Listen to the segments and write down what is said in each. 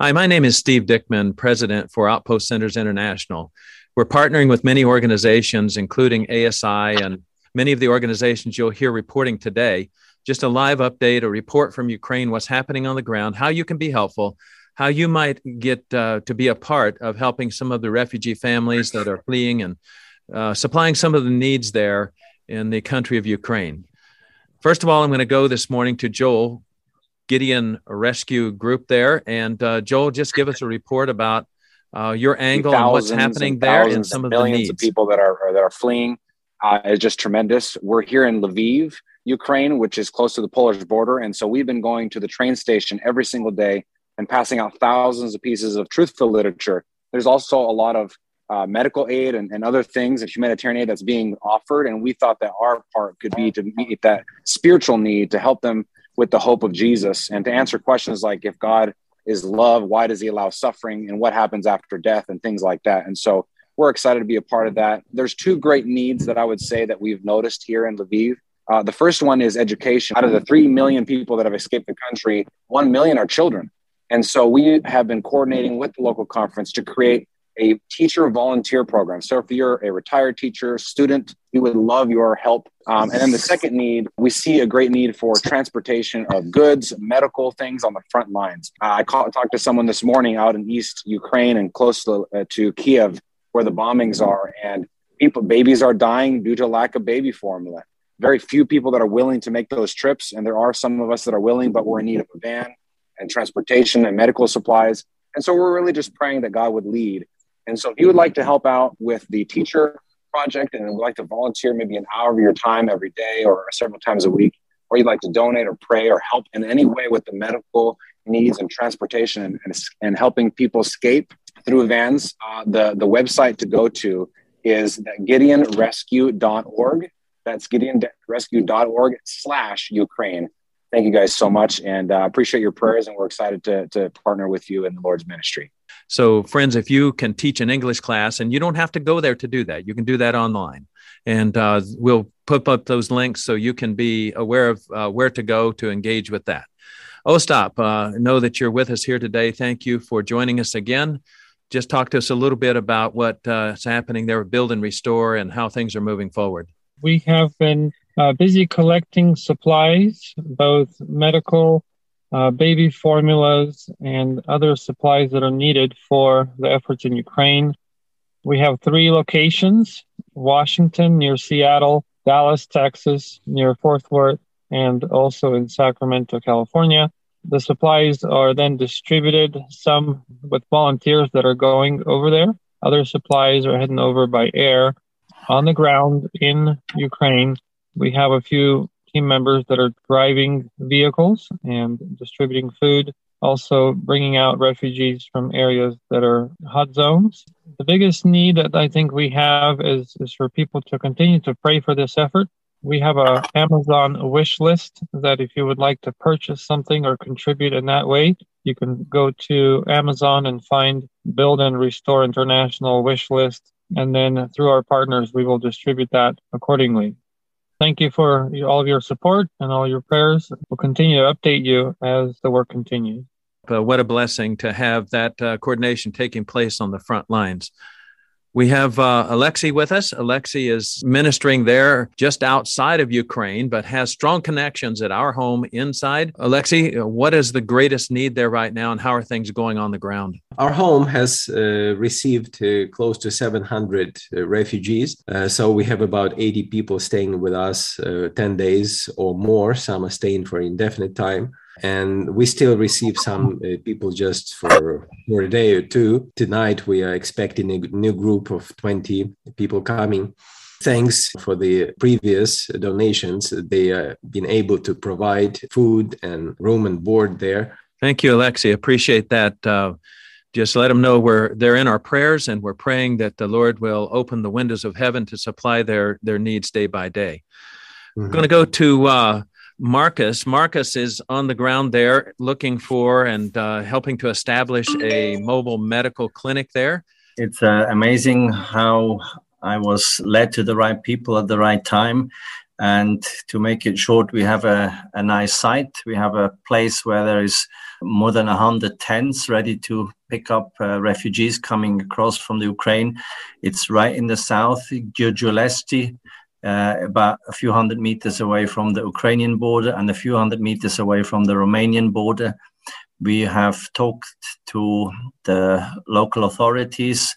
Hi, my name is Steve Dickman, President for Outpost Centers International. We're partnering with many organizations, including ASI and many of the organizations you'll hear reporting today. Just a live update, a report from Ukraine, what's happening on the ground, how you can be helpful, how you might get uh, to be a part of helping some of the refugee families that are fleeing and uh, supplying some of the needs there in the country of Ukraine. First of all, I'm going to go this morning to Joel, Gideon Rescue Group there. And uh, Joel, just give us a report about uh, your angle and what's happening and there and some of the needs. of people that are that are fleeing uh, is just tremendous. We're here in Lviv, Ukraine, which is close to the Polish border, and so we've been going to the train station every single day and passing out thousands of pieces of truthful literature. There's also a lot of uh, medical aid and, and other things and humanitarian aid that's being offered. And we thought that our part could be to meet that spiritual need to help them with the hope of Jesus and to answer questions like if God is love, why does he allow suffering and what happens after death and things like that. And so we're excited to be a part of that. There's two great needs that I would say that we've noticed here in Lviv. Uh, the first one is education. Out of the 3 million people that have escaped the country, 1 million are children. And so we have been coordinating with the local conference to create a teacher volunteer program. So if you're a retired teacher, student, we would love your help. Um, and then the second need, we see a great need for transportation of goods, medical things on the front lines. Uh, I call, talked to someone this morning out in East Ukraine and close to, uh, to Kiev, where the bombings are, and people, babies are dying due to lack of baby formula. Very few people that are willing to make those trips, and there are some of us that are willing, but we're in need of a van and transportation and medical supplies. And so we're really just praying that God would lead and so if you would like to help out with the teacher project and would like to volunteer maybe an hour of your time every day or several times a week, or you'd like to donate or pray or help in any way with the medical needs and transportation and, and, and helping people escape through vans, uh, the, the website to go to is that gideonrescue.org. That's gideonrescue.org slash Ukraine. Thank you guys so much and uh, appreciate your prayers. And we're excited to, to partner with you in the Lord's ministry. So, friends, if you can teach an English class, and you don't have to go there to do that, you can do that online. And uh, we'll put up those links so you can be aware of uh, where to go to engage with that. Ostap, uh, know that you're with us here today. Thank you for joining us again. Just talk to us a little bit about what's uh, happening there with Build and Restore and how things are moving forward. We have been uh, busy collecting supplies, both medical uh, baby formulas, and other supplies that are needed for the efforts in Ukraine. We have three locations Washington near Seattle, Dallas, Texas near Fort Worth, and also in Sacramento, California. The supplies are then distributed, some with volunteers that are going over there. Other supplies are heading over by air on the ground in Ukraine. We have a few team members that are driving vehicles and distributing food, also bringing out refugees from areas that are hot zones. The biggest need that I think we have is, is for people to continue to pray for this effort. We have a Amazon wish list that if you would like to purchase something or contribute in that way, you can go to Amazon and find Build and Restore International wish list. And then through our partners, we will distribute that accordingly. Thank you for all of your support and all your prayers. We'll continue to update you as the work continues. But what a blessing to have that uh, coordination taking place on the front lines. We have uh, Alexei with us. Alexei is ministering there just outside of Ukraine, but has strong connections at our home inside. Alexei, what is the greatest need there right now, and how are things going on the ground? Our home has uh, received uh, close to 700 uh, refugees. Uh, so we have about 80 people staying with us uh, 10 days or more. Some are staying for indefinite time and we still receive some uh, people just for, for a day or two. Tonight, we are expecting a new group of 20 people coming. Thanks for the previous donations. They have been able to provide food and room and board there. Thank you, Alexei. Appreciate that. Uh, just let them know we're they're in our prayers, and we're praying that the Lord will open the windows of heaven to supply their their needs day by day. Mm-hmm. We're going to go to uh, Marcus. Marcus is on the ground there looking for and uh, helping to establish a mobile medical clinic there. It's uh, amazing how I was led to the right people at the right time. And to make it short, we have a, a nice site. We have a place where there is more than 100 tents ready to pick up uh, refugees coming across from the Ukraine. It's right in the south, Giurgiulesti, uh, about a few hundred meters away from the Ukrainian border and a few hundred meters away from the Romanian border. We have talked to the local authorities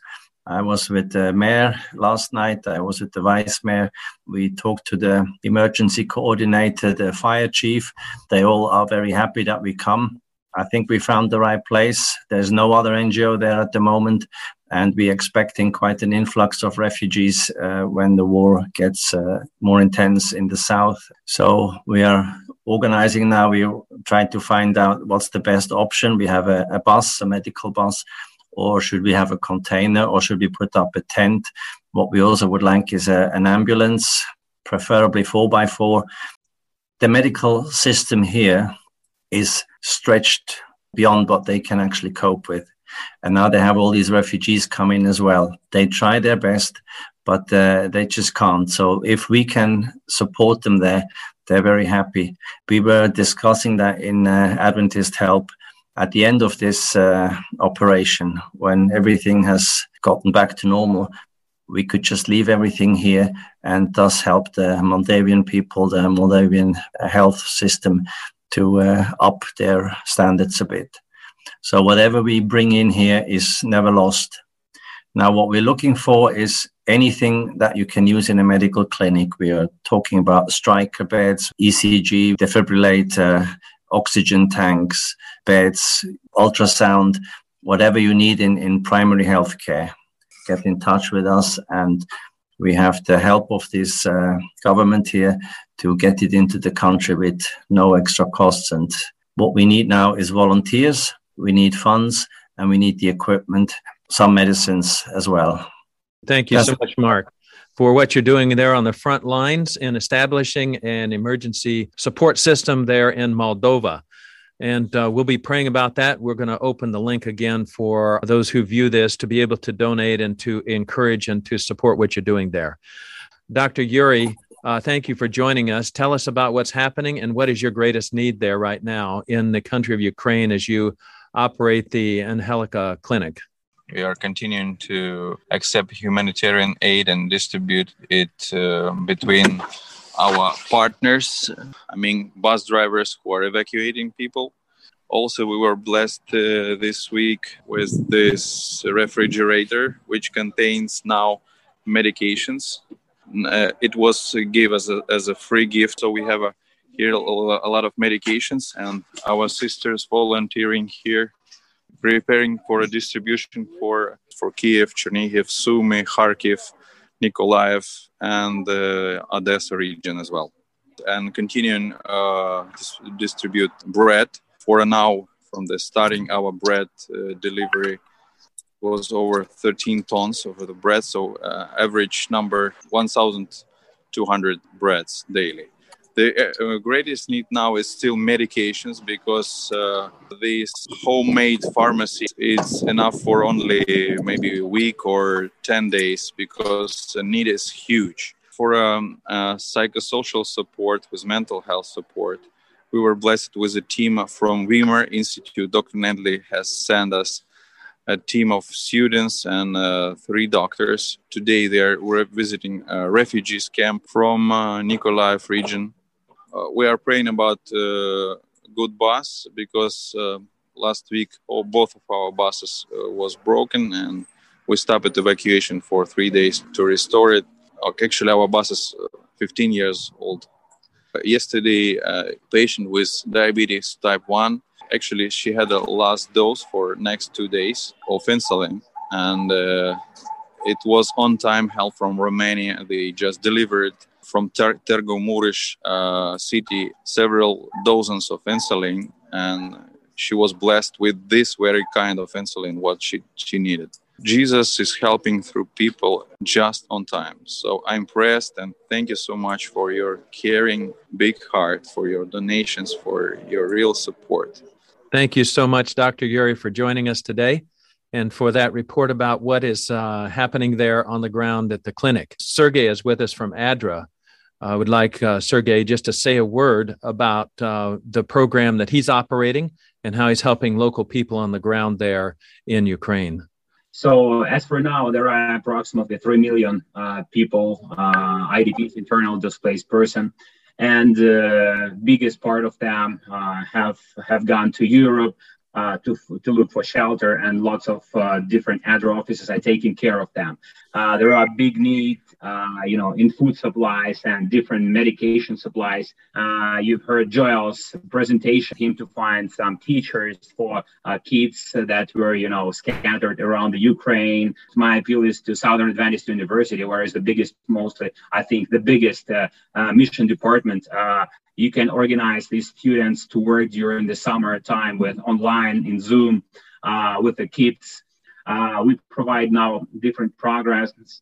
I was with the mayor last night. I was with the vice mayor. We talked to the emergency coordinator, the fire chief. They all are very happy that we come. I think we found the right place. There's no other NGO there at the moment, and we're expecting quite an influx of refugees uh, when the war gets uh, more intense in the south. So we are organizing now. We're trying to find out what's the best option. We have a, a bus, a medical bus or should we have a container or should we put up a tent? What we also would like is a, an ambulance, preferably four by four. The medical system here is stretched beyond what they can actually cope with. And now they have all these refugees coming as well. They try their best, but uh, they just can't. So if we can support them there, they're very happy. We were discussing that in uh, Adventist Help at the end of this uh, operation, when everything has gotten back to normal, we could just leave everything here and thus help the Moldavian people, the Moldavian health system to uh, up their standards a bit. So whatever we bring in here is never lost. Now, what we're looking for is anything that you can use in a medical clinic. We are talking about Stryker beds, ECG, defibrillator, oxygen tanks, beds, ultrasound, whatever you need in, in primary health care. Get in touch with us, and we have the help of this uh, government here to get it into the country with no extra costs. And what we need now is volunteers, we need funds, and we need the equipment, some medicines as well. Thank you That's so much, Mark for what you're doing there on the front lines in establishing an emergency support system there in Moldova. And uh, we'll be praying about that. We're going to open the link again for those who view this to be able to donate and to encourage and to support what you're doing there. Dr. Yuri, uh, thank you for joining us. Tell us about what's happening and what is your greatest need there right now in the country of Ukraine as you operate the Angelica Clinic. We are continuing to accept humanitarian aid and distribute it uh, between our partners, I mean, bus drivers who are evacuating people. Also, we were blessed uh, this week with this refrigerator, which contains now medications. Uh, it was gave us a, as a free gift, so we have a, here a, lot of medications, and our sisters volunteering here preparing for a distribution for for Kiev, Chernihiv, Sumy, Kharkiv, Nikolaev, and the Odessa region as well, and continuing uh, distribute bread for now. From the starting, our bread uh, delivery was over 13 tons of the bread, so uh, average number 1,200 breads daily the uh, greatest need now is still medications because uh, this homemade pharmacy is enough for only maybe a week or 10 days because the need is huge for um, uh, psychosocial support with mental health support we were blessed with a team from Weimar Institute. Dr. Nedley has sent us a team of students and uh, three doctors. Today they are visiting a refugees camp from uh, Nikolaev region uh, we are praying about uh, good bus because uh, last week all, both of our buses was broken and we stopped evacuation for three days to restore it. Actually, our bus is 15 years old. Yesterday, a patient with diabetes type 1 actually she had a last dose for next two days of insulin and uh, it was on time help from romania they just delivered from Ter- Mureș uh, city several dozens of insulin, and she was blessed with this very kind of insulin, what she, she needed. Jesus is helping through people just on time. So I'm impressed and thank you so much for your caring big heart, for your donations, for your real support. Thank you so much, Dr. Yuri, for joining us today and for that report about what is uh, happening there on the ground at the clinic. Sergey is with us from ADRA, I would like uh, Sergey just to say a word about uh, the program that he's operating and how he's helping local people on the ground there in Ukraine. So as for now, there are approximately 3 million uh, people, uh, IDPs, internal displaced person, and the uh, biggest part of them have have gone to Europe, uh, to, to look for shelter and lots of uh, different ADRA offices are taking care of them. Uh, there are big needs, uh, you know, in food supplies and different medication supplies. Uh, you've heard Joel's presentation, him to find some teachers for kids that were, you know, scattered around the Ukraine. My appeal is to Southern Adventist University, where is the biggest, mostly, I think, the biggest mission department you can organize these students to work during the summer time with online in Zoom uh, with the kids. Uh, we provide now different programs.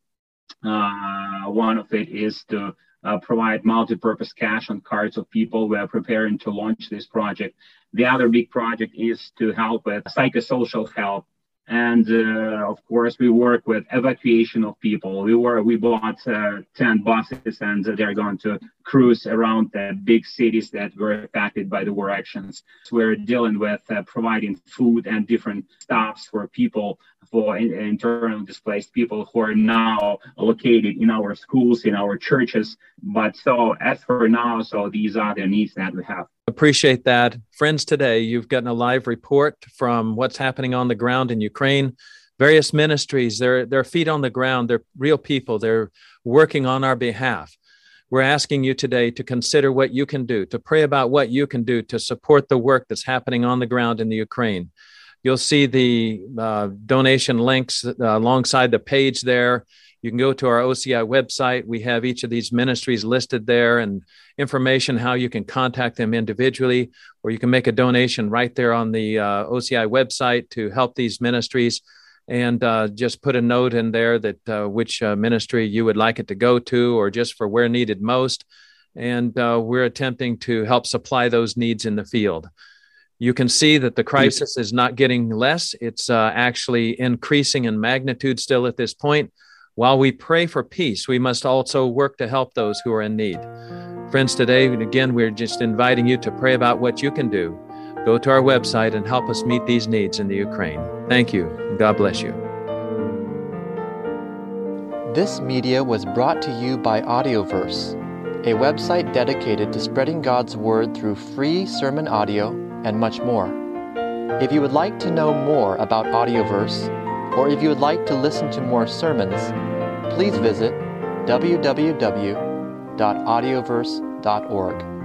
Uh, one of it is to uh, provide multi-purpose cash on cards of people who are preparing to launch this project. The other big project is to help with psychosocial help and uh, of course we work with evacuation of people we were we bought uh, 10 buses and they're going to cruise around the big cities that were affected by the war actions we're dealing with uh, providing food and different stops for people for in, internal displaced people who are now located in our schools in our churches but so as for now so these are the needs that we have Appreciate that. Friends, today you've gotten a live report from what's happening on the ground in Ukraine. Various ministries, they're, they're feet on the ground, they're real people, they're working on our behalf. We're asking you today to consider what you can do, to pray about what you can do to support the work that's happening on the ground in the Ukraine. You'll see the uh, donation links uh, alongside the page there. You can go to our OCI website. We have each of these ministries listed there and information how you can contact them individually, or you can make a donation right there on the uh, OCI website to help these ministries. And uh, just put a note in there that uh, which uh, ministry you would like it to go to, or just for where needed most. And uh, we're attempting to help supply those needs in the field you can see that the crisis is not getting less. It's uh, actually increasing in magnitude still at this point. While we pray for peace, we must also work to help those who are in need. Friends, today, again, we're just inviting you to pray about what you can do. Go to our website and help us meet these needs in the Ukraine. Thank you, and God bless you. This media was brought to you by Audioverse, a website dedicated to spreading God's Word through free sermon audio and much more. If you would like to know more about Audioverse, or if you would like to listen to more sermons, please visit www.audioverse.org.